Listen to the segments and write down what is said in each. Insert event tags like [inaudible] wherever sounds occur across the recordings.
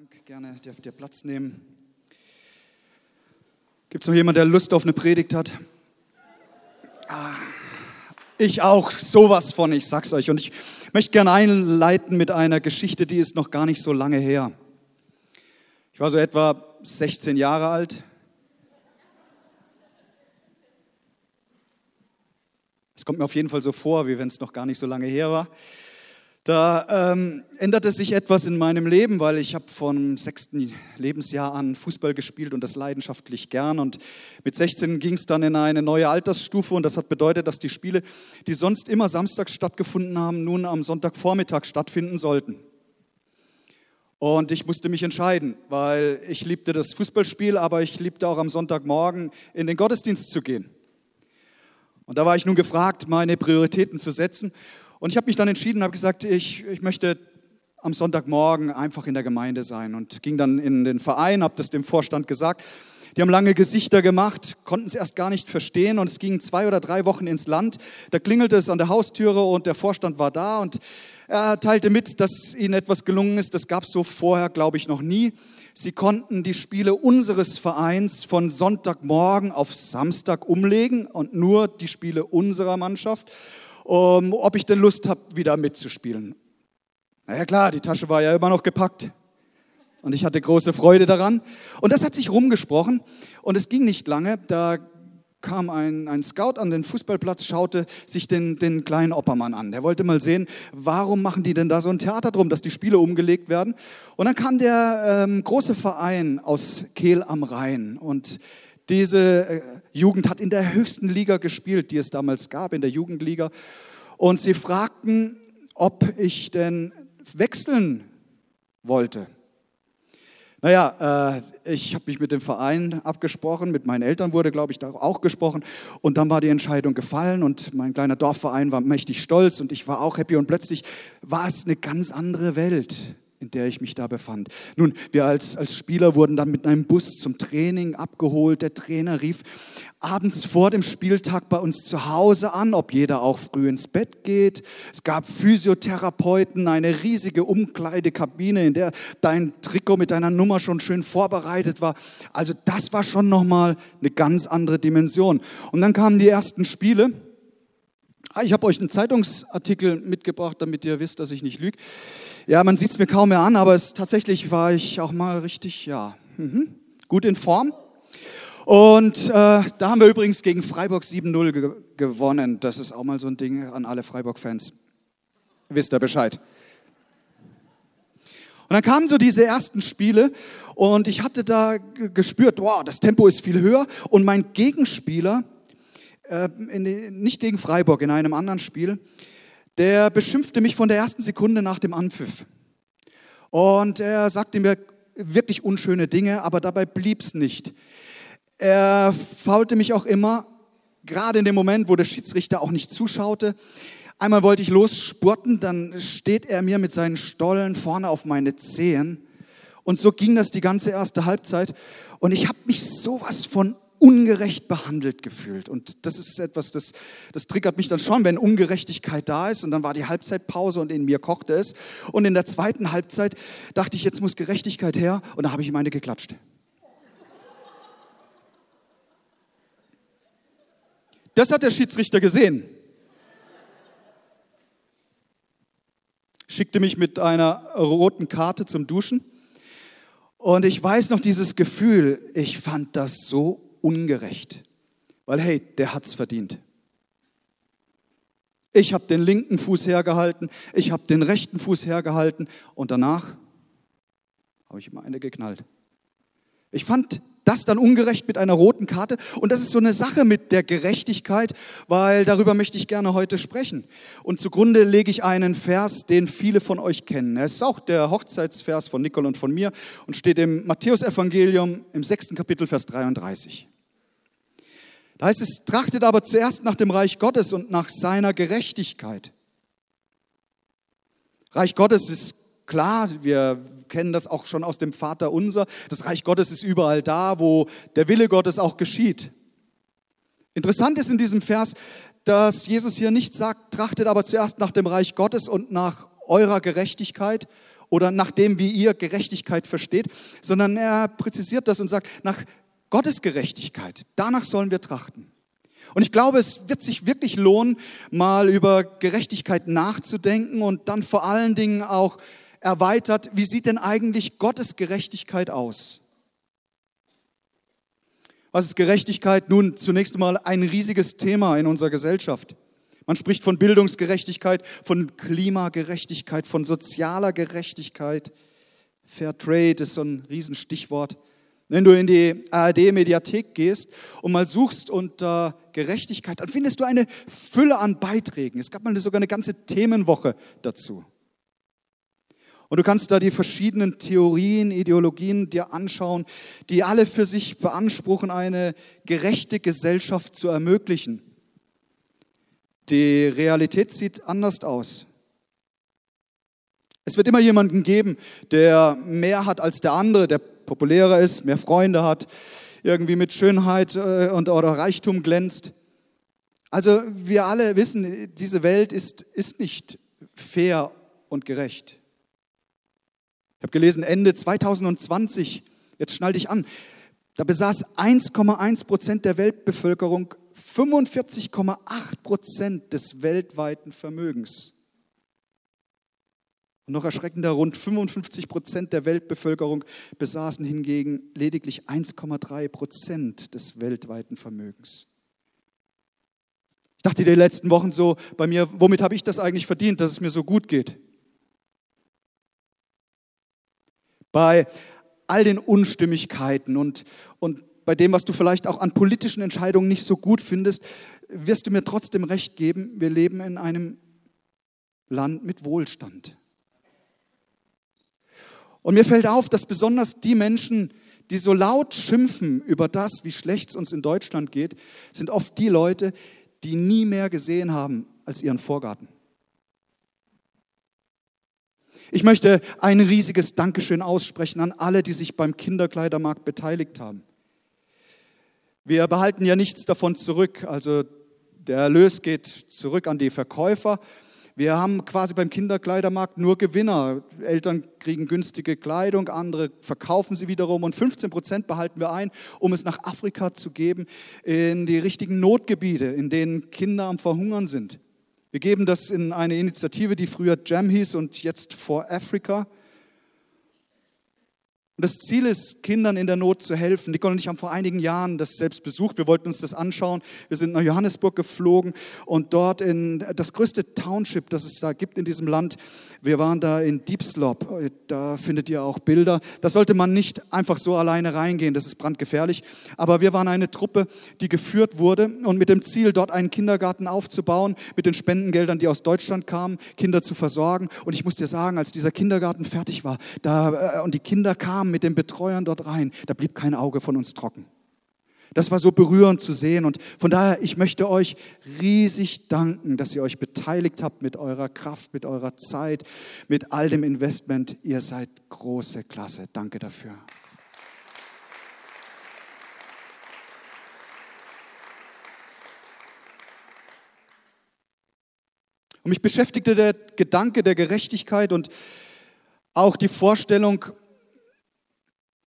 Dank. Gerne dürft ihr Platz nehmen. Gibt es noch jemanden, der Lust auf eine Predigt hat? Ah, ich auch, sowas von, ich sag's euch. Und ich möchte gerne einleiten mit einer Geschichte, die ist noch gar nicht so lange her. Ich war so etwa 16 Jahre alt. Es kommt mir auf jeden Fall so vor, wie wenn es noch gar nicht so lange her war. Da ähm, änderte sich etwas in meinem Leben, weil ich habe vom sechsten Lebensjahr an Fußball gespielt und das leidenschaftlich gern. Und mit 16 ging es dann in eine neue Altersstufe und das hat bedeutet, dass die Spiele, die sonst immer samstags stattgefunden haben, nun am Sonntagvormittag stattfinden sollten. Und ich musste mich entscheiden, weil ich liebte das Fußballspiel, aber ich liebte auch am Sonntagmorgen in den Gottesdienst zu gehen. Und da war ich nun gefragt, meine Prioritäten zu setzen. Und ich habe mich dann entschieden, habe gesagt, ich, ich möchte am Sonntagmorgen einfach in der Gemeinde sein und ging dann in den Verein, habe das dem Vorstand gesagt. Die haben lange Gesichter gemacht, konnten es erst gar nicht verstehen und es ging zwei oder drei Wochen ins Land. Da klingelte es an der Haustüre und der Vorstand war da und er teilte mit, dass ihnen etwas gelungen ist. Das gab es so vorher, glaube ich, noch nie. Sie konnten die Spiele unseres Vereins von Sonntagmorgen auf Samstag umlegen und nur die Spiele unserer Mannschaft um, ob ich denn Lust habe, wieder mitzuspielen. Na ja klar, die Tasche war ja immer noch gepackt. Und ich hatte große Freude daran. Und das hat sich rumgesprochen. Und es ging nicht lange. Da kam ein, ein Scout an den Fußballplatz, schaute sich den, den kleinen Oppermann an. Der wollte mal sehen, warum machen die denn da so ein Theater drum, dass die Spiele umgelegt werden. Und dann kam der ähm, große Verein aus Kehl am Rhein. Und diese äh, Jugend hat in der höchsten Liga gespielt, die es damals gab, in der Jugendliga. Und sie fragten, ob ich denn wechseln wollte. Naja, äh, ich habe mich mit dem Verein abgesprochen, mit meinen Eltern wurde, glaube ich, auch gesprochen. Und dann war die Entscheidung gefallen und mein kleiner Dorfverein war mächtig stolz und ich war auch happy. Und plötzlich war es eine ganz andere Welt in der ich mich da befand. Nun, wir als, als Spieler wurden dann mit einem Bus zum Training abgeholt. Der Trainer rief abends vor dem Spieltag bei uns zu Hause an, ob jeder auch früh ins Bett geht. Es gab Physiotherapeuten, eine riesige Umkleidekabine, in der dein Trikot mit deiner Nummer schon schön vorbereitet war. Also das war schon nochmal eine ganz andere Dimension. Und dann kamen die ersten Spiele. Ah, ich habe euch einen Zeitungsartikel mitgebracht, damit ihr wisst, dass ich nicht lüge. Ja, man sieht es mir kaum mehr an, aber es, tatsächlich war ich auch mal richtig, ja, mhm, gut in Form. Und äh, da haben wir übrigens gegen Freiburg 7-0 ge gewonnen. Das ist auch mal so ein Ding an alle Freiburg-Fans. Wisst ihr Bescheid. Und dann kamen so diese ersten Spiele und ich hatte da gespürt, wow, das Tempo ist viel höher. Und mein Gegenspieler, äh, die, nicht gegen Freiburg, in einem anderen Spiel, der beschimpfte mich von der ersten Sekunde nach dem Anpfiff. Und er sagte mir wirklich unschöne Dinge, aber dabei blieb es nicht. Er faulte mich auch immer, gerade in dem Moment, wo der Schiedsrichter auch nicht zuschaute. Einmal wollte ich losspurten, dann steht er mir mit seinen Stollen vorne auf meine Zehen. Und so ging das die ganze erste Halbzeit. Und ich habe mich sowas von ungerecht behandelt gefühlt. Und das ist etwas, das, das triggert mich dann schon, wenn Ungerechtigkeit da ist. Und dann war die Halbzeitpause und in mir kochte es. Und in der zweiten Halbzeit dachte ich, jetzt muss Gerechtigkeit her. Und da habe ich ihm eine geklatscht. Das hat der Schiedsrichter gesehen. Schickte mich mit einer roten Karte zum Duschen. Und ich weiß noch dieses Gefühl, ich fand das so ungerecht. Weil hey, der hat's verdient. Ich habe den linken Fuß hergehalten, ich habe den rechten Fuß hergehalten und danach habe ich ihm eine geknallt. Ich fand das dann ungerecht mit einer roten Karte. Und das ist so eine Sache mit der Gerechtigkeit, weil darüber möchte ich gerne heute sprechen. Und zugrunde lege ich einen Vers, den viele von euch kennen. Er ist auch der Hochzeitsvers von Nicole und von mir und steht im Matthäusevangelium im sechsten Kapitel, Vers 33. Da heißt es, trachtet aber zuerst nach dem Reich Gottes und nach seiner Gerechtigkeit. Reich Gottes ist klar, wir kennen das auch schon aus dem Vater unser. Das Reich Gottes ist überall da, wo der Wille Gottes auch geschieht. Interessant ist in diesem Vers, dass Jesus hier nicht sagt, trachtet aber zuerst nach dem Reich Gottes und nach eurer Gerechtigkeit oder nach dem, wie ihr Gerechtigkeit versteht, sondern er präzisiert das und sagt, nach Gottes Gerechtigkeit, danach sollen wir trachten. Und ich glaube, es wird sich wirklich lohnen, mal über Gerechtigkeit nachzudenken und dann vor allen Dingen auch erweitert, wie sieht denn eigentlich Gottes Gerechtigkeit aus? Was ist Gerechtigkeit? Nun, zunächst einmal ein riesiges Thema in unserer Gesellschaft. Man spricht von Bildungsgerechtigkeit, von Klimagerechtigkeit, von sozialer Gerechtigkeit. Fair Trade ist so ein Riesenstichwort. Wenn du in die ARD-Mediathek gehst und mal suchst unter Gerechtigkeit, dann findest du eine Fülle an Beiträgen. Es gab mal sogar eine ganze Themenwoche dazu. Und du kannst da die verschiedenen Theorien, Ideologien dir anschauen, die alle für sich beanspruchen, eine gerechte Gesellschaft zu ermöglichen. Die Realität sieht anders aus. Es wird immer jemanden geben, der mehr hat als der andere, der populärer ist, mehr Freunde hat, irgendwie mit Schönheit äh, und, oder Reichtum glänzt. Also wir alle wissen, diese Welt ist, ist nicht fair und gerecht. Ich habe gelesen, Ende 2020, jetzt schnall dich an, da besaß 1,1 Prozent der Weltbevölkerung 45,8 Prozent des weltweiten Vermögens. Und noch erschreckender, rund 55 Prozent der Weltbevölkerung besaßen hingegen lediglich 1,3 Prozent des weltweiten Vermögens. Ich dachte die letzten Wochen so bei mir, womit habe ich das eigentlich verdient, dass es mir so gut geht? bei all den Unstimmigkeiten und, und bei dem, was du vielleicht auch an politischen Entscheidungen nicht so gut findest, wirst du mir trotzdem recht geben, wir leben in einem Land mit Wohlstand. Und mir fällt auf, dass besonders die Menschen, die so laut schimpfen über das, wie schlecht es uns in Deutschland geht, sind oft die Leute, die nie mehr gesehen haben als ihren Vorgarten. Ich möchte ein riesiges Dankeschön aussprechen an alle, die sich beim Kinderkleidermarkt beteiligt haben. Wir behalten ja nichts davon zurück. Also der Erlös geht zurück an die Verkäufer. Wir haben quasi beim Kinderkleidermarkt nur Gewinner. Eltern kriegen günstige Kleidung, andere verkaufen sie wiederum und 15 Prozent behalten wir ein, um es nach Afrika zu geben, in die richtigen Notgebiete, in denen Kinder am Verhungern sind. Wir geben das in eine Initiative, die früher Jam hieß und jetzt For Africa. Und das Ziel ist, Kindern in der Not zu helfen. Nicole und ich haben vor einigen Jahren das selbst besucht. Wir wollten uns das anschauen. Wir sind nach Johannesburg geflogen und dort in das größte Township, das es da gibt in diesem Land. Wir waren da in Diepslop. Da findet ihr auch Bilder. Da sollte man nicht einfach so alleine reingehen. Das ist brandgefährlich. Aber wir waren eine Truppe, die geführt wurde und mit dem Ziel, dort einen Kindergarten aufzubauen, mit den Spendengeldern, die aus Deutschland kamen, Kinder zu versorgen. Und ich muss dir sagen, als dieser Kindergarten fertig war da, äh, und die Kinder kamen, mit den Betreuern dort rein, da blieb kein Auge von uns trocken. Das war so berührend zu sehen und von daher, ich möchte euch riesig danken, dass ihr euch beteiligt habt mit eurer Kraft, mit eurer Zeit, mit all dem Investment. Ihr seid große Klasse. Danke dafür. Und mich beschäftigte der Gedanke der Gerechtigkeit und auch die Vorstellung,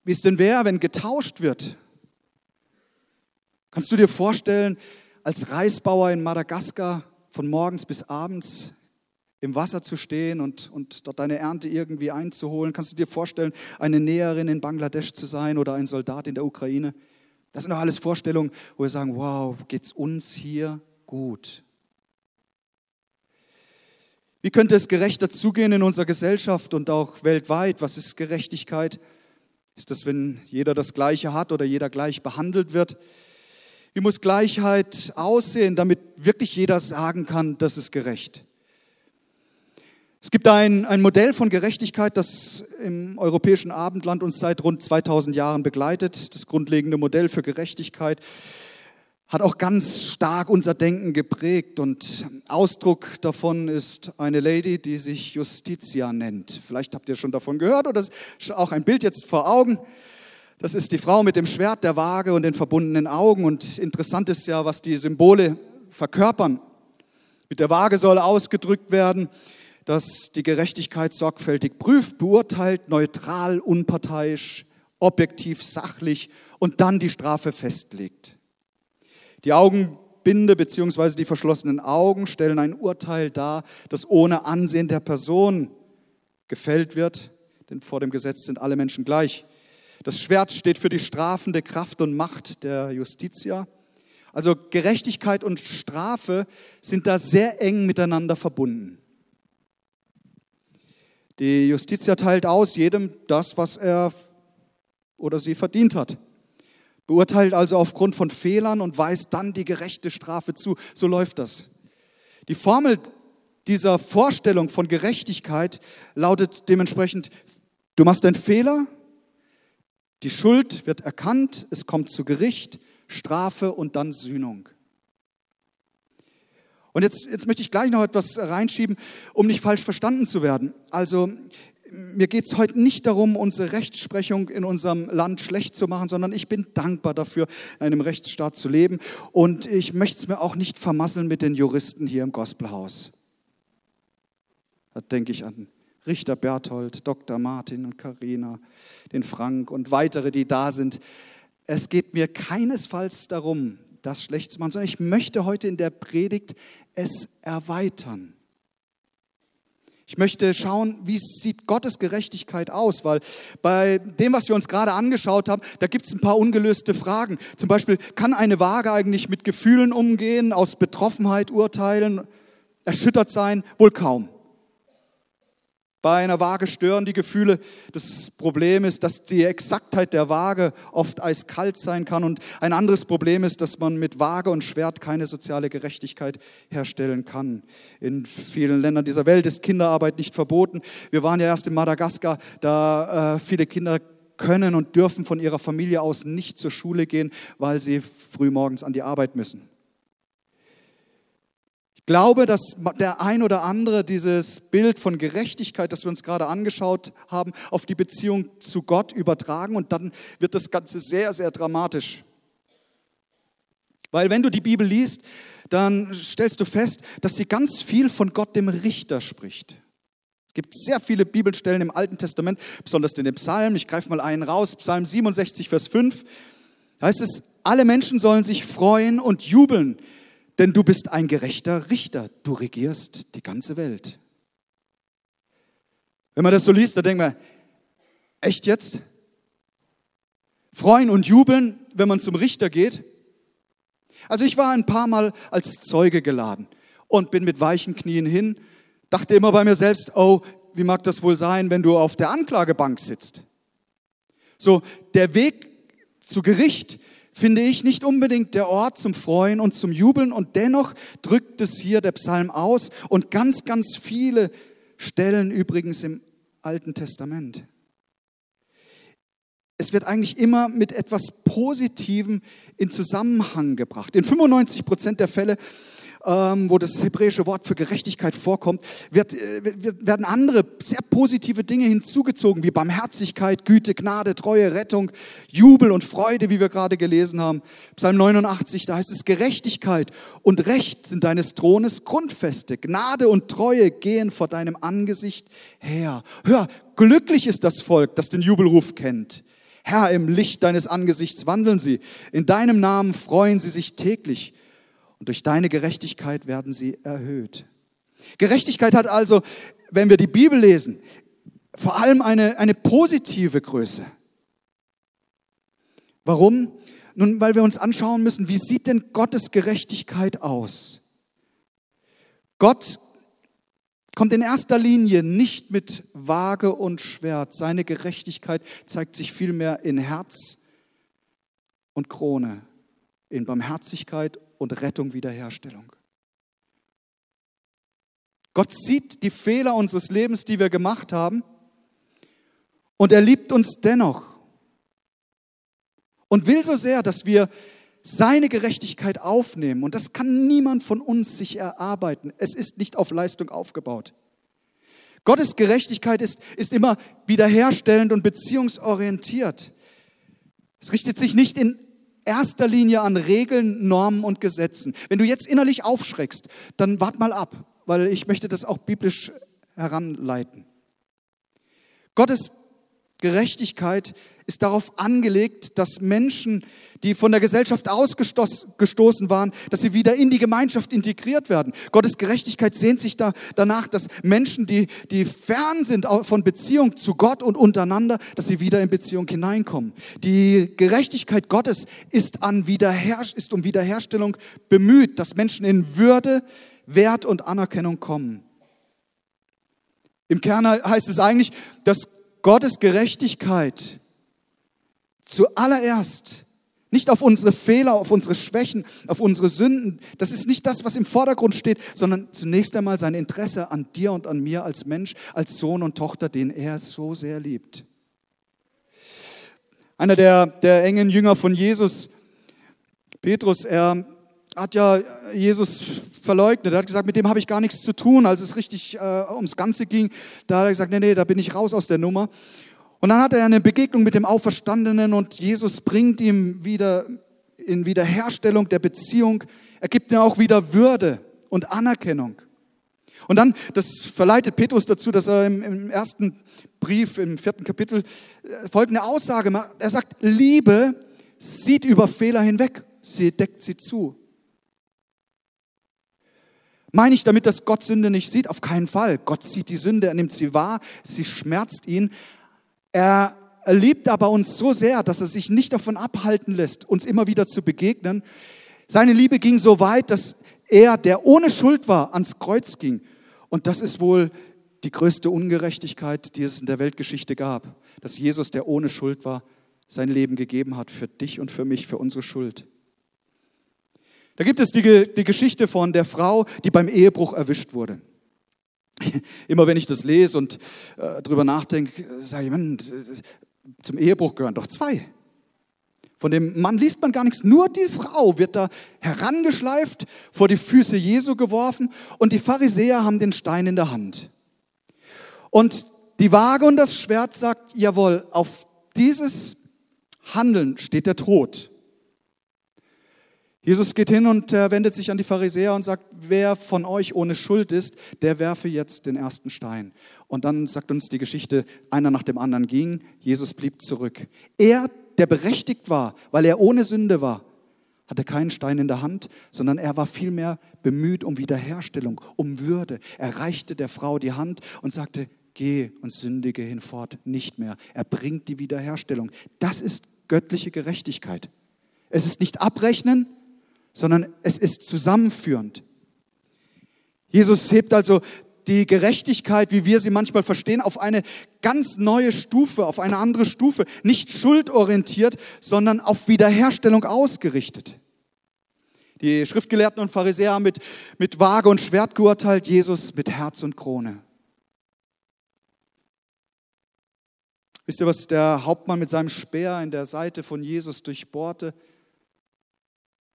wie es denn wäre, wenn getauscht wird. Kannst du dir vorstellen, als Reisbauer in Madagaskar von morgens bis abends im Wasser zu stehen und, und dort deine Ernte irgendwie einzuholen? Kannst du dir vorstellen, eine Näherin in Bangladesch zu sein oder ein Soldat in der Ukraine? Das sind doch alles Vorstellungen, wo wir sagen, wow, geht es uns hier gut? Wie könnte es gerechter zugehen in unserer Gesellschaft und auch weltweit? Was ist Gerechtigkeit? Ist das, wenn jeder das Gleiche hat oder jeder gleich behandelt wird? Wie muss Gleichheit aussehen, damit wirklich jeder sagen kann, das ist gerecht? Es gibt ein, ein Modell von Gerechtigkeit, das im europäischen Abendland uns seit rund 2000 Jahren begleitet. Das grundlegende Modell für Gerechtigkeit hat auch ganz stark unser Denken geprägt und Ausdruck davon ist eine Lady, die sich Justitia nennt. Vielleicht habt ihr schon davon gehört oder auch ein Bild jetzt vor Augen. Das ist die Frau mit dem Schwert, der Waage und den verbundenen Augen und interessant ist ja, was die Symbole verkörpern. Mit der Waage soll ausgedrückt werden, das die Gerechtigkeit sorgfältig prüft, beurteilt, neutral, unparteiisch, objektiv, sachlich und dann die Strafe festlegt. Die Augenbinde bzw. die verschlossenen Augen stellen ein Urteil dar, das ohne Ansehen der Person gefällt wird, denn vor dem Gesetz sind alle Menschen gleich. Das Schwert steht für die strafende Kraft und Macht der Justitia. Also Gerechtigkeit und Strafe sind da sehr eng miteinander verbunden. Die Justitia teilt aus jedem das, was er oder sie verdient hat. Beurteilt also aufgrund von Fehlern und weist dann die gerechte Strafe zu. So läuft das. Die Formel dieser Vorstellung von Gerechtigkeit lautet dementsprechend, du machst einen Fehler, die Schuld wird erkannt, es kommt zu Gericht, Strafe und dann Sühnung. Und jetzt, jetzt möchte ich gleich noch etwas reinschieben, um nicht falsch verstanden zu werden. Also mir geht es heute nicht darum, unsere Rechtsprechung in unserem Land schlecht zu machen, sondern ich bin dankbar dafür, in einem Rechtsstaat zu leben. Und ich möchte es mir auch nicht vermasseln mit den Juristen hier im Gospelhaus. Da denke ich an Richter Berthold, Dr. Martin und Karina, den Frank und weitere, die da sind. Es geht mir keinesfalls darum, das schlecht zu machen, sondern ich möchte heute in der Predigt es erweitern. Ich möchte schauen, wie sieht Gottes Gerechtigkeit aus, weil bei dem, was wir uns gerade angeschaut haben, da gibt es ein paar ungelöste Fragen. Zum Beispiel, kann eine Waage eigentlich mit Gefühlen umgehen, aus Betroffenheit urteilen, erschüttert sein? Wohl kaum. Bei einer Waage stören die Gefühle. Das Problem ist, dass die Exaktheit der Waage oft eiskalt sein kann. Und ein anderes Problem ist, dass man mit Waage und Schwert keine soziale Gerechtigkeit herstellen kann. In vielen Ländern dieser Welt ist Kinderarbeit nicht verboten. Wir waren ja erst in Madagaskar, da äh, viele Kinder können und dürfen von ihrer Familie aus nicht zur Schule gehen, weil sie früh morgens an die Arbeit müssen glaube, dass der ein oder andere dieses Bild von Gerechtigkeit, das wir uns gerade angeschaut haben, auf die Beziehung zu Gott übertragen und dann wird das Ganze sehr, sehr dramatisch. Weil wenn du die Bibel liest, dann stellst du fest, dass sie ganz viel von Gott dem Richter spricht. Es gibt sehr viele Bibelstellen im Alten Testament, besonders in den Psalmen. Ich greife mal einen raus, Psalm 67, Vers 5. Da heißt es, alle Menschen sollen sich freuen und jubeln, denn du bist ein gerechter Richter, du regierst die ganze Welt. Wenn man das so liest, dann denkt man, echt jetzt? Freuen und jubeln, wenn man zum Richter geht? Also ich war ein paar Mal als Zeuge geladen und bin mit weichen Knien hin, dachte immer bei mir selbst, oh, wie mag das wohl sein, wenn du auf der Anklagebank sitzt? So, der Weg zu Gericht finde ich, nicht unbedingt der Ort zum Freuen und zum Jubeln. Und dennoch drückt es hier der Psalm aus und ganz, ganz viele Stellen übrigens im Alten Testament. Es wird eigentlich immer mit etwas Positivem in Zusammenhang gebracht. In 95 Prozent der Fälle wo das hebräische Wort für Gerechtigkeit vorkommt, wird, äh, werden andere sehr positive Dinge hinzugezogen, wie Barmherzigkeit, Güte, Gnade, Treue, Rettung, Jubel und Freude, wie wir gerade gelesen haben. Psalm 89, da heißt es, Gerechtigkeit und Recht sind deines Thrones Grundfeste. Gnade und Treue gehen vor deinem Angesicht her. Hör, glücklich ist das Volk, das den Jubelruf kennt. Herr, im Licht deines Angesichts wandeln sie. In deinem Namen freuen sie sich täglich und durch deine Gerechtigkeit werden sie erhöht. Gerechtigkeit hat also, wenn wir die Bibel lesen, vor allem eine, eine positive Größe. Warum? Nun, weil wir uns anschauen müssen, wie sieht denn Gottes Gerechtigkeit aus? Gott kommt in erster Linie nicht mit Waage und Schwert. Seine Gerechtigkeit zeigt sich vielmehr in Herz und Krone, in Barmherzigkeit und Rettung, Wiederherstellung. Gott sieht die Fehler unseres Lebens, die wir gemacht haben, und er liebt uns dennoch und will so sehr, dass wir seine Gerechtigkeit aufnehmen. Und das kann niemand von uns sich erarbeiten. Es ist nicht auf Leistung aufgebaut. Gottes Gerechtigkeit ist, ist immer wiederherstellend und beziehungsorientiert. Es richtet sich nicht in erster Linie an Regeln, Normen und Gesetzen. Wenn du jetzt innerlich aufschreckst, dann wart mal ab, weil ich möchte das auch biblisch heranleiten. Gottes Gerechtigkeit ist darauf angelegt, dass Menschen, die von der Gesellschaft ausgestoßen waren, dass sie wieder in die Gemeinschaft integriert werden. Gottes Gerechtigkeit sehnt sich da, danach, dass Menschen, die, die fern sind von Beziehung zu Gott und untereinander, dass sie wieder in Beziehung hineinkommen. Die Gerechtigkeit Gottes ist, an Wiederher ist um Wiederherstellung bemüht, dass Menschen in Würde, Wert und Anerkennung kommen. Im Kern heißt es eigentlich, dass Gottes Gerechtigkeit zuallererst nicht auf unsere Fehler, auf unsere Schwächen, auf unsere Sünden. Das ist nicht das, was im Vordergrund steht, sondern zunächst einmal sein Interesse an dir und an mir als Mensch, als Sohn und Tochter, den er so sehr liebt. Einer der, der engen Jünger von Jesus, Petrus, er hat ja Jesus verleugnet. Er hat gesagt, mit dem habe ich gar nichts zu tun. Als es richtig äh, ums Ganze ging, da hat er gesagt, nee, nee, da bin ich raus aus der Nummer. Und dann hat er eine Begegnung mit dem Auferstandenen und Jesus bringt ihm wieder in Wiederherstellung der Beziehung. Er gibt ihm auch wieder Würde und Anerkennung. Und dann, das verleitet Petrus dazu, dass er im, im ersten Brief, im vierten Kapitel, äh, folgende Aussage macht. Er sagt, Liebe sieht über Fehler hinweg, sie deckt sie zu. Meine ich damit, dass Gott Sünde nicht sieht? Auf keinen Fall. Gott sieht die Sünde, er nimmt sie wahr, sie schmerzt ihn. Er liebt aber uns so sehr, dass er sich nicht davon abhalten lässt, uns immer wieder zu begegnen. Seine Liebe ging so weit, dass er, der ohne Schuld war, ans Kreuz ging. Und das ist wohl die größte Ungerechtigkeit, die es in der Weltgeschichte gab, dass Jesus, der ohne Schuld war, sein Leben gegeben hat für dich und für mich, für unsere Schuld. Da gibt es die, die Geschichte von der Frau, die beim Ehebruch erwischt wurde. [laughs] Immer wenn ich das lese und äh, darüber nachdenke, sage ich, Mann, zum Ehebruch gehören doch zwei. Von dem Mann liest man gar nichts, nur die Frau wird da herangeschleift, vor die Füße Jesu geworfen und die Pharisäer haben den Stein in der Hand. Und die Waage und das Schwert sagt, jawohl, auf dieses Handeln steht der Tod. Jesus geht hin und wendet sich an die Pharisäer und sagt, wer von euch ohne Schuld ist, der werfe jetzt den ersten Stein. Und dann sagt uns die Geschichte, einer nach dem anderen ging, Jesus blieb zurück. Er, der berechtigt war, weil er ohne Sünde war, hatte keinen Stein in der Hand, sondern er war vielmehr bemüht um Wiederherstellung, um Würde. Er reichte der Frau die Hand und sagte, geh und sündige hinfort nicht mehr. Er bringt die Wiederherstellung. Das ist göttliche Gerechtigkeit. Es ist nicht abrechnen, sondern es ist zusammenführend. Jesus hebt also die Gerechtigkeit, wie wir sie manchmal verstehen, auf eine ganz neue Stufe, auf eine andere Stufe, nicht schuldorientiert, sondern auf Wiederherstellung ausgerichtet. Die Schriftgelehrten und Pharisäer haben mit, mit Waage und Schwert geurteilt, Jesus mit Herz und Krone. Wisst ihr, was der Hauptmann mit seinem Speer in der Seite von Jesus durchbohrte?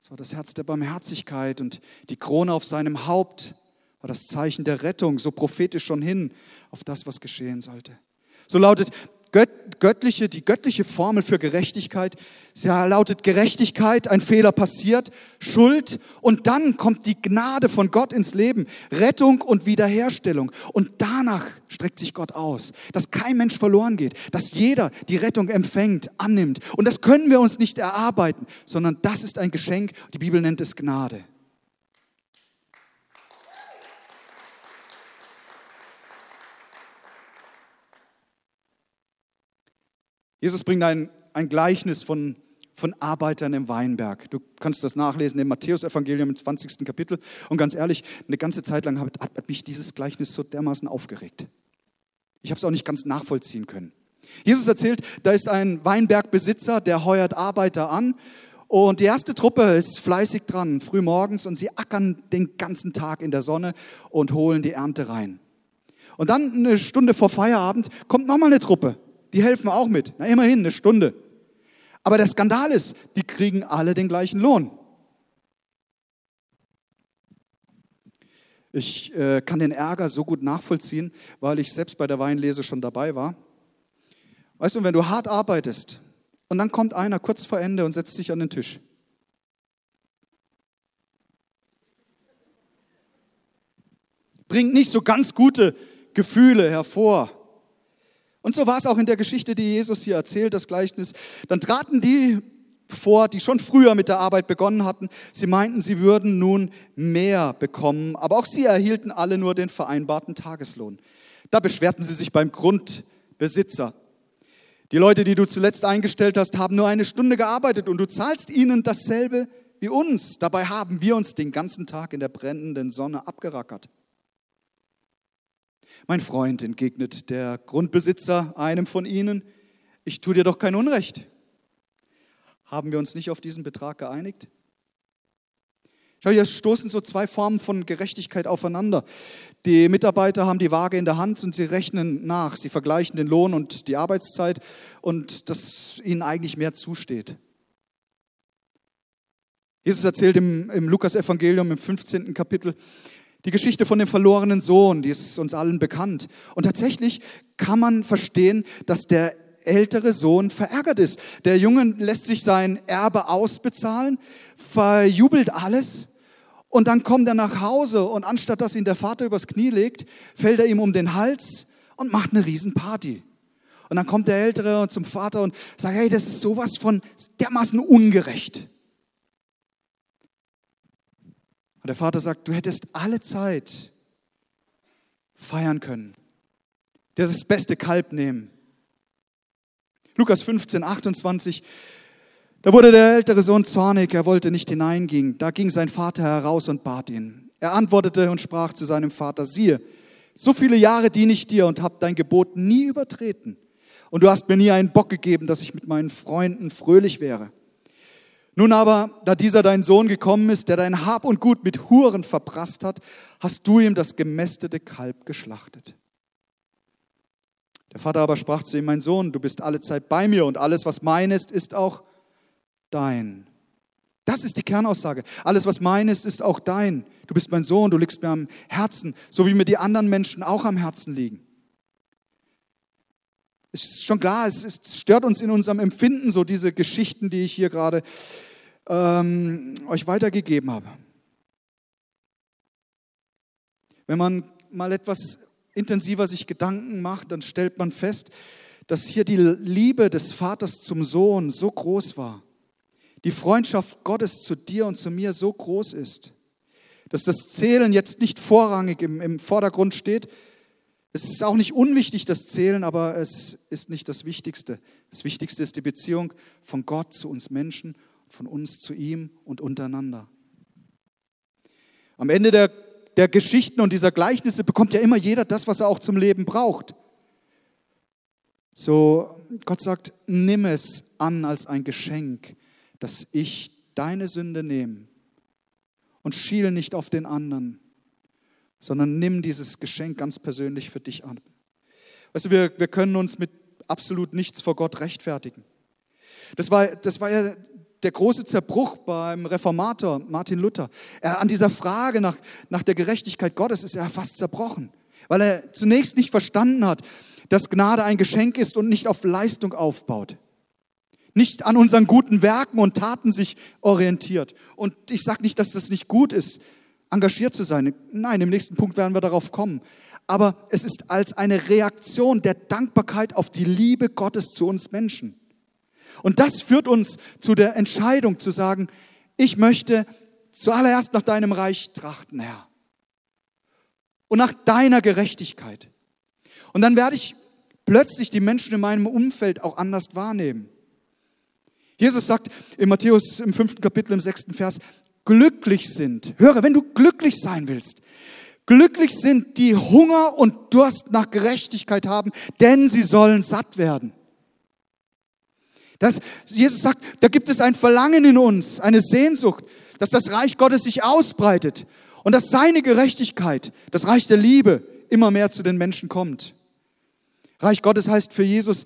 Es war das Herz der Barmherzigkeit und die Krone auf seinem Haupt war das Zeichen der Rettung, so prophetisch schon hin auf das, was geschehen sollte. So lautet göttliche, die göttliche Formel für Gerechtigkeit. Sie lautet Gerechtigkeit, ein Fehler passiert, Schuld und dann kommt die Gnade von Gott ins Leben, Rettung und Wiederherstellung. Und danach streckt sich Gott aus, dass kein Mensch verloren geht, dass jeder die Rettung empfängt, annimmt. Und das können wir uns nicht erarbeiten, sondern das ist ein Geschenk. Die Bibel nennt es Gnade. Jesus bringt ein, ein Gleichnis von, von Arbeitern im Weinberg. Du kannst das nachlesen im Matthäusevangelium im 20. Kapitel. Und ganz ehrlich, eine ganze Zeit lang hat, hat mich dieses Gleichnis so dermaßen aufgeregt. Ich habe es auch nicht ganz nachvollziehen können. Jesus erzählt, da ist ein Weinbergbesitzer, der heuert Arbeiter an. Und die erste Truppe ist fleißig dran, früh morgens, und sie ackern den ganzen Tag in der Sonne und holen die Ernte rein. Und dann eine Stunde vor Feierabend kommt nochmal eine Truppe die helfen auch mit. Na, immerhin eine Stunde. Aber der Skandal ist, die kriegen alle den gleichen Lohn. Ich äh, kann den Ärger so gut nachvollziehen, weil ich selbst bei der Weinlese schon dabei war. Weißt du, wenn du hart arbeitest und dann kommt einer kurz vor Ende und setzt sich an den Tisch. Bringt nicht so ganz gute Gefühle hervor. Und so war es auch in der Geschichte, die Jesus hier erzählt, das Gleichnis. Dann traten die vor, die schon früher mit der Arbeit begonnen hatten. Sie meinten, sie würden nun mehr bekommen, aber auch sie erhielten alle nur den vereinbarten Tageslohn. Da beschwerten sie sich beim Grundbesitzer. Die Leute, die du zuletzt eingestellt hast, haben nur eine Stunde gearbeitet und du zahlst ihnen dasselbe wie uns. Dabei haben wir uns den ganzen Tag in der brennenden Sonne abgerackert. Mein Freund, entgegnet der Grundbesitzer einem von ihnen, ich tue dir doch kein Unrecht. Haben wir uns nicht auf diesen Betrag geeinigt? Schau, hier stoßen so zwei Formen von Gerechtigkeit aufeinander. Die Mitarbeiter haben die Waage in der Hand und sie rechnen nach. Sie vergleichen den Lohn und die Arbeitszeit und dass ihnen eigentlich mehr zusteht. Jesus erzählt im, im Lukas-Evangelium im 15. Kapitel die Geschichte von dem verlorenen Sohn, die ist uns allen bekannt. Und tatsächlich kann man verstehen, dass der ältere Sohn verärgert ist. Der Junge lässt sich sein Erbe ausbezahlen, verjubelt alles und dann kommt er nach Hause und anstatt dass ihn der Vater übers Knie legt, fällt er ihm um den Hals und macht eine Riesenparty. Und dann kommt der Ältere zum Vater und sagt, hey, das ist sowas von dermaßen ungerecht. Und der Vater sagt, du hättest alle Zeit feiern können. Das beste Kalb nehmen. Lukas 15, 28. Da wurde der ältere Sohn zornig, er wollte nicht hineingehen. Da ging sein Vater heraus und bat ihn. Er antwortete und sprach zu seinem Vater, siehe, so viele Jahre diene ich dir und habe dein Gebot nie übertreten. Und du hast mir nie einen Bock gegeben, dass ich mit meinen Freunden fröhlich wäre. Nun aber, da dieser dein Sohn gekommen ist, der dein Hab und Gut mit Huren verprasst hat, hast du ihm das gemästete Kalb geschlachtet. Der Vater aber sprach zu ihm, mein Sohn, du bist alle Zeit bei mir und alles, was mein ist, ist auch dein. Das ist die Kernaussage. Alles, was mein ist, ist auch dein. Du bist mein Sohn, du liegst mir am Herzen, so wie mir die anderen Menschen auch am Herzen liegen. Es ist schon klar, es, ist, stört uns in unserem Empfinden so diese Geschichten, die ich hier gerade ähm, euch weitergegeben habe. Wenn man mal etwas intensiver sich Gedanken macht, dann stellt man fest, dass hier die Liebe des Vaters zum Sohn so groß war. Die Freundschaft Gottes zu dir und zu mir so groß ist, dass das Zählen jetzt nicht vorrangig im, im Vordergrund steht. Es ist auch nicht unwichtig, das Zählen, aber es ist nicht das Wichtigste. Das Wichtigste ist die Beziehung von Gott zu uns Menschen, von uns zu ihm und untereinander. Am Ende der der Geschichten und dieser Gleichnisse bekommt ja immer jeder das, was er auch zum Leben braucht. So, Gott sagt, nimm es an als ein Geschenk, dass ich deine Sünde nehme und schiele nicht auf den anderen, sondern nimm dieses Geschenk ganz persönlich für dich an. Weißt du, wir, wir können uns mit absolut nichts vor Gott rechtfertigen. Das war, das war ja der große Zerbruch beim Reformator Martin Luther. Er, an dieser Frage nach, nach der Gerechtigkeit Gottes ist er fast zerbrochen, weil er zunächst nicht verstanden hat, dass Gnade ein Geschenk ist und nicht auf Leistung aufbaut. Nicht an unseren guten Werken und Taten sich orientiert. Und ich sage nicht, dass das nicht gut ist, engagiert zu sein. Nein, im nächsten Punkt werden wir darauf kommen. Aber es ist als eine Reaktion der Dankbarkeit auf die Liebe Gottes zu uns Menschen. Und das führt uns zu der Entscheidung zu sagen, ich möchte zuallererst nach deinem Reich trachten, Herr. Und nach deiner Gerechtigkeit. Und dann werde ich plötzlich die Menschen in meinem Umfeld auch anders wahrnehmen. Jesus sagt in Matthäus im fünften Kapitel im sechsten Vers, glücklich sind. Höre, wenn du glücklich sein willst, glücklich sind, die Hunger und Durst nach Gerechtigkeit haben, denn sie sollen satt werden. Das, Jesus sagt, da gibt es ein Verlangen in uns, eine Sehnsucht, dass das Reich Gottes sich ausbreitet und dass seine Gerechtigkeit, das Reich der Liebe, immer mehr zu den Menschen kommt. Reich Gottes heißt für Jesus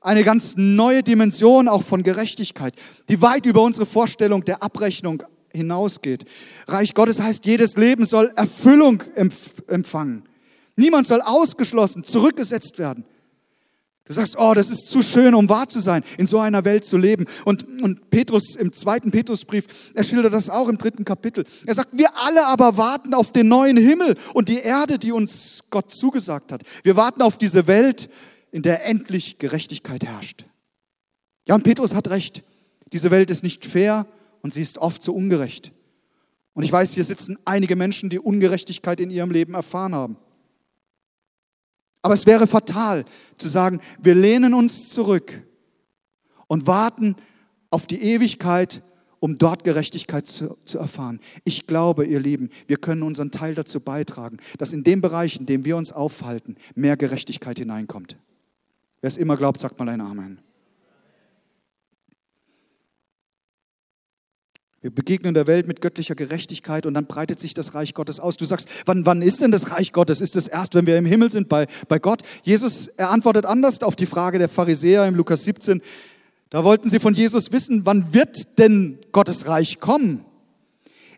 eine ganz neue Dimension auch von Gerechtigkeit, die weit über unsere Vorstellung der Abrechnung hinausgeht. Reich Gottes heißt, jedes Leben soll Erfüllung empfangen. Niemand soll ausgeschlossen, zurückgesetzt werden. Du sagst, oh, das ist zu schön, um wahr zu sein, in so einer Welt zu leben. Und, und Petrus im zweiten Petrusbrief, er schildert das auch im dritten Kapitel. Er sagt, wir alle aber warten auf den neuen Himmel und die Erde, die uns Gott zugesagt hat. Wir warten auf diese Welt, in der endlich Gerechtigkeit herrscht. Ja, und Petrus hat recht. Diese Welt ist nicht fair und sie ist oft so ungerecht. Und ich weiß, hier sitzen einige Menschen, die Ungerechtigkeit in ihrem Leben erfahren haben. Aber es wäre fatal zu sagen, wir lehnen uns zurück und warten auf die Ewigkeit, um dort Gerechtigkeit zu, zu, erfahren. Ich glaube, ihr Lieben, wir können unseren Teil dazu beitragen, dass in dem Bereich, in dem wir uns aufhalten, mehr Gerechtigkeit hineinkommt. Wer es immer glaubt, sagt mal ein Amen. Wir begegnen der Welt mit göttlicher Gerechtigkeit und dann breitet sich das Reich Gottes aus. Du sagst, wann, wann ist denn das Reich Gottes? Ist es erst, wenn wir im Himmel sind bei, bei Gott? Jesus, er antwortet anders auf die Frage der Pharisäer im Lukas 17. Da wollten sie von Jesus wissen, wann wird denn Gottes Reich kommen?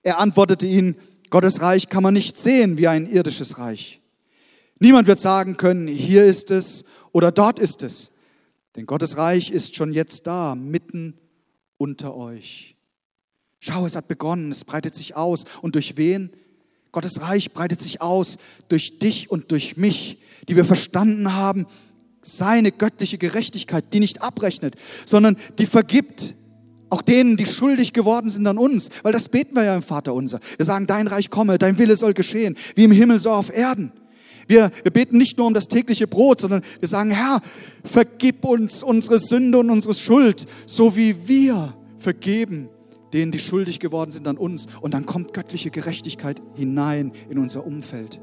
Er antwortete ihnen, Gottes Reich kann man nicht sehen wie ein irdisches Reich. Niemand wird sagen können, hier ist es oder dort ist es. Denn Gottes Reich ist schon jetzt da, mitten unter euch. Schau, es hat begonnen, es breitet sich aus. Und durch wen? Gottes Reich breitet sich aus durch dich und durch mich, die wir verstanden haben, seine göttliche Gerechtigkeit, die nicht abrechnet, sondern die vergibt auch denen, die schuldig geworden sind an uns, weil das beten wir ja im Vater unser. Wir sagen, dein Reich komme, dein Wille soll geschehen, wie im Himmel so auf Erden. Wir, wir beten nicht nur um das tägliche Brot, sondern wir sagen, Herr, vergib uns unsere Sünde und unsere Schuld, so wie wir vergeben denen, die schuldig geworden sind an uns. Und dann kommt göttliche Gerechtigkeit hinein in unser Umfeld.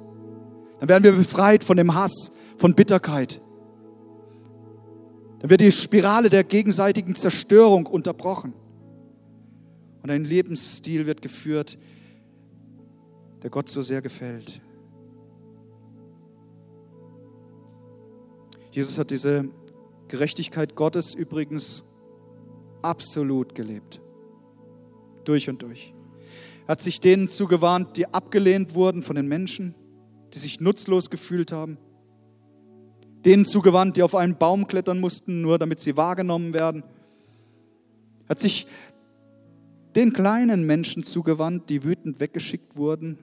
Dann werden wir befreit von dem Hass, von Bitterkeit. Dann wird die Spirale der gegenseitigen Zerstörung unterbrochen. Und ein Lebensstil wird geführt, der Gott so sehr gefällt. Jesus hat diese Gerechtigkeit Gottes übrigens absolut gelebt durch und durch. Er hat sich denen zugewandt, die abgelehnt wurden von den Menschen, die sich nutzlos gefühlt haben. Denen zugewandt, die auf einen Baum klettern mussten, nur damit sie wahrgenommen werden. Er hat sich den kleinen Menschen zugewandt, die wütend weggeschickt wurden,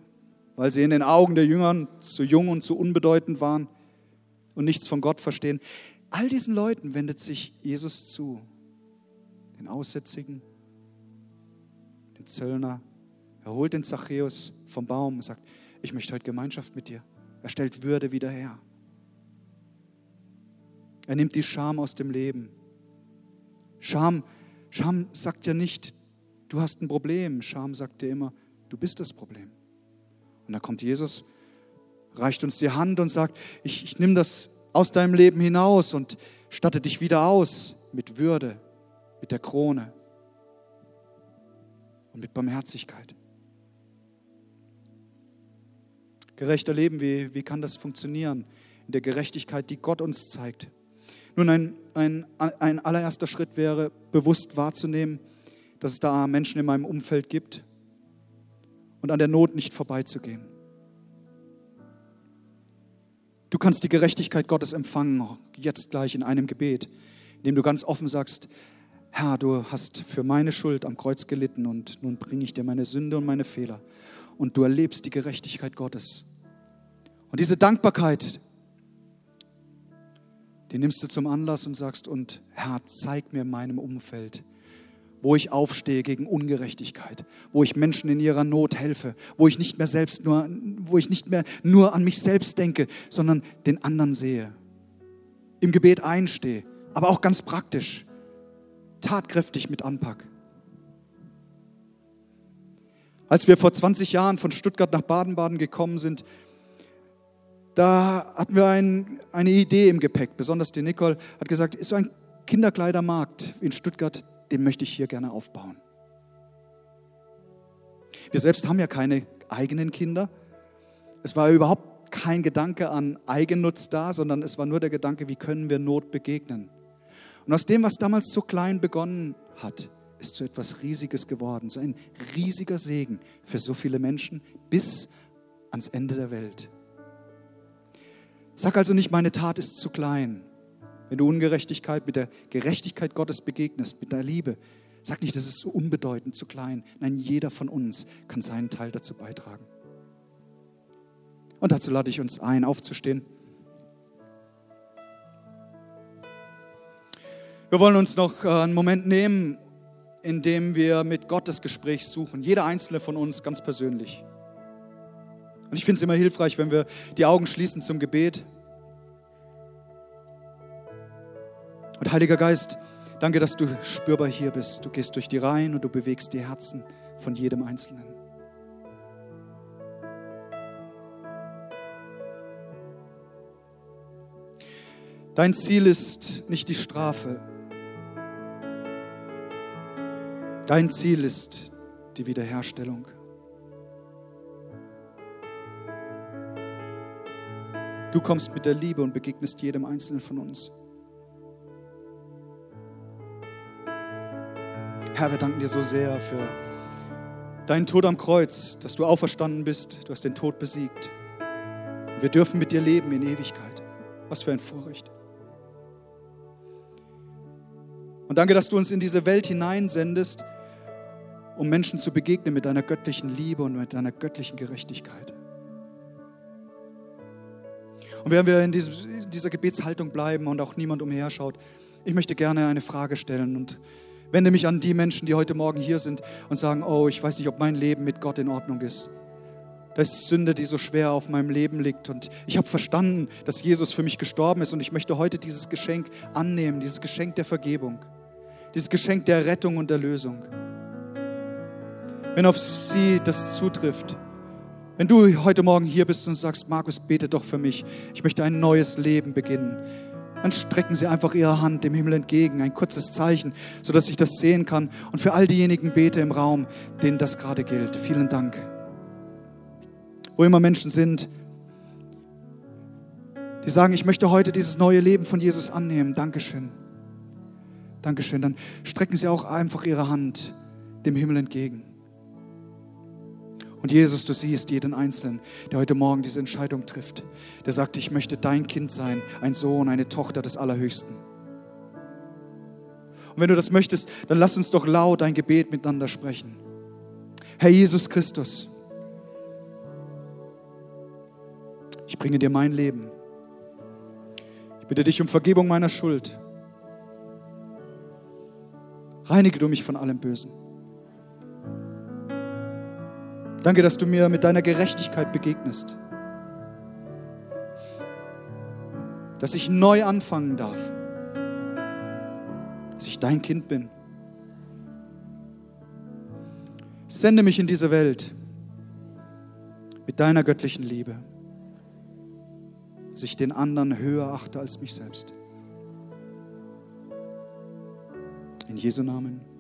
weil sie in den Augen der Jüngern zu jung und zu unbedeutend waren und nichts von Gott verstehen. All diesen Leuten wendet sich Jesus zu, den Aussätzigen, Zöllner. Er holt den Zachäus vom Baum und sagt, ich möchte heute Gemeinschaft mit dir. Er stellt Würde wieder her. Er nimmt die Scham aus dem Leben. Scham, Scham sagt ja nicht, du hast ein Problem. Scham sagt dir immer, du bist das Problem. Und da kommt Jesus, reicht uns die Hand und sagt, ich, ich nehme das aus deinem Leben hinaus und statte dich wieder aus mit Würde, mit der Krone und mit Barmherzigkeit. Gerechter Leben, wie, wie kann das funktionieren? In der Gerechtigkeit, die Gott uns zeigt. Nun, ein, ein, ein allererster Schritt wäre, bewusst wahrzunehmen, dass es da Menschen in meinem Umfeld gibt und an der Not nicht vorbeizugehen. Du kannst die Gerechtigkeit Gottes empfangen, jetzt gleich in einem Gebet, indem du ganz offen sagst, Herr, du hast für meine Schuld am Kreuz gelitten und nun bringe ich dir meine Sünde und meine Fehler. Und du erlebst die Gerechtigkeit Gottes. Und diese Dankbarkeit, die nimmst du zum Anlass und sagst, und Herr, zeig mir in meinem Umfeld, wo ich aufstehe gegen Ungerechtigkeit, wo ich Menschen in ihrer Not helfe, wo ich nicht mehr selbst nur, wo ich nicht mehr nur an mich selbst denke, sondern den anderen sehe. Im Gebet einstehe, aber auch ganz praktisch tatkräftig mit anpack. Als wir vor 20 Jahren von Stuttgart nach Baden-Baden gekommen sind, da hatten wir ein, eine Idee im Gepäck. Besonders die Nicole hat gesagt, ist so ein Kinderkleidermarkt in Stuttgart, den möchte ich hier gerne aufbauen. Wir selbst haben ja keine eigenen Kinder. Es war überhaupt kein Gedanke an Eigennutz da, sondern es war nur der Gedanke, wie können wir Not begegnen. Und aus dem, was damals so klein begonnen hat, ist so etwas Riesiges geworden, so ein riesiger Segen für so viele Menschen bis ans Ende der Welt. Sag also nicht, meine Tat ist zu klein. Wenn du Ungerechtigkeit mit der Gerechtigkeit Gottes begegnest, mit der Liebe, sag nicht, das ist so unbedeutend, zu klein. Nein, jeder von uns kann seinen Teil dazu beitragen. Und dazu lade ich uns ein, aufzustehen. Wir wollen uns noch äh, einen Moment nehmen, in dem wir mit Gott das Gespräch suchen. Jeder einzelne von uns ganz persönlich. Und ich finde es immer hilfreich, wenn wir die Augen schließen zum Gebet. Und Heiliger Geist, danke, dass du spürbar hier bist. Du gehst durch die Reihen und du bewegst die Herzen von jedem Einzelnen. Dein Ziel ist nicht die Strafe, Dein Ziel ist die Wiederherstellung. Du kommst mit der Liebe und begegnest jedem Einzelnen von uns. Herr, wir danken dir so sehr für deinen Tod am Kreuz, dass du auferstanden bist, du hast den Tod besiegt. Wir dürfen mit dir leben in Ewigkeit. Was für ein Vorrecht. Und danke, dass du uns in diese Welt hineinsendest, um Menschen zu begegnen mit deiner göttlichen Liebe und mit deiner göttlichen Gerechtigkeit. Und während wir in dieser Gebetshaltung bleiben und auch niemand umherschaut, ich möchte gerne eine Frage stellen und wende mich an die Menschen, die heute Morgen hier sind und sagen, oh, ich weiß nicht, ob mein Leben mit Gott in Ordnung ist. Da ist Sünde, die so schwer auf meinem Leben liegt. Und ich habe verstanden, dass Jesus für mich gestorben ist und ich möchte heute dieses Geschenk annehmen, dieses Geschenk der Vergebung, dieses Geschenk der Rettung und der Lösung wenn auf sie das zutrifft. Wenn du heute Morgen hier bist und sagst, Markus, bete doch für mich, ich möchte ein neues Leben beginnen, dann strecken sie einfach ihre Hand dem Himmel entgegen, ein kurzes Zeichen, sodass ich das sehen kann. Und für all diejenigen bete im Raum, denen das gerade gilt. Vielen Dank. Wo immer Menschen sind, die sagen, ich möchte heute dieses neue Leben von Jesus annehmen. Dankeschön. Dankeschön. Dann strecken sie auch einfach ihre Hand dem Himmel entgegen. Und Jesus, du siehst jeden Einzelnen, der heute Morgen diese Entscheidung trifft, der sagt, ich möchte dein Kind sein, ein Sohn, eine Tochter des Allerhöchsten. Und wenn du das möchtest, dann lass uns doch laut ein Gebet miteinander sprechen. Herr Jesus Christus, ich bringe dir mein Leben. Ich bitte dich um Vergebung meiner Schuld. Reinige du mich von allem Bösen. Danke, dass du mir mit deiner Gerechtigkeit begegnest. Dass ich neu anfangen darf. Dass ich dein Kind bin. Sende mich in diese Welt mit deiner göttlichen Liebe. Dass ich den anderen höher achte als mich selbst. In Jesu Namen.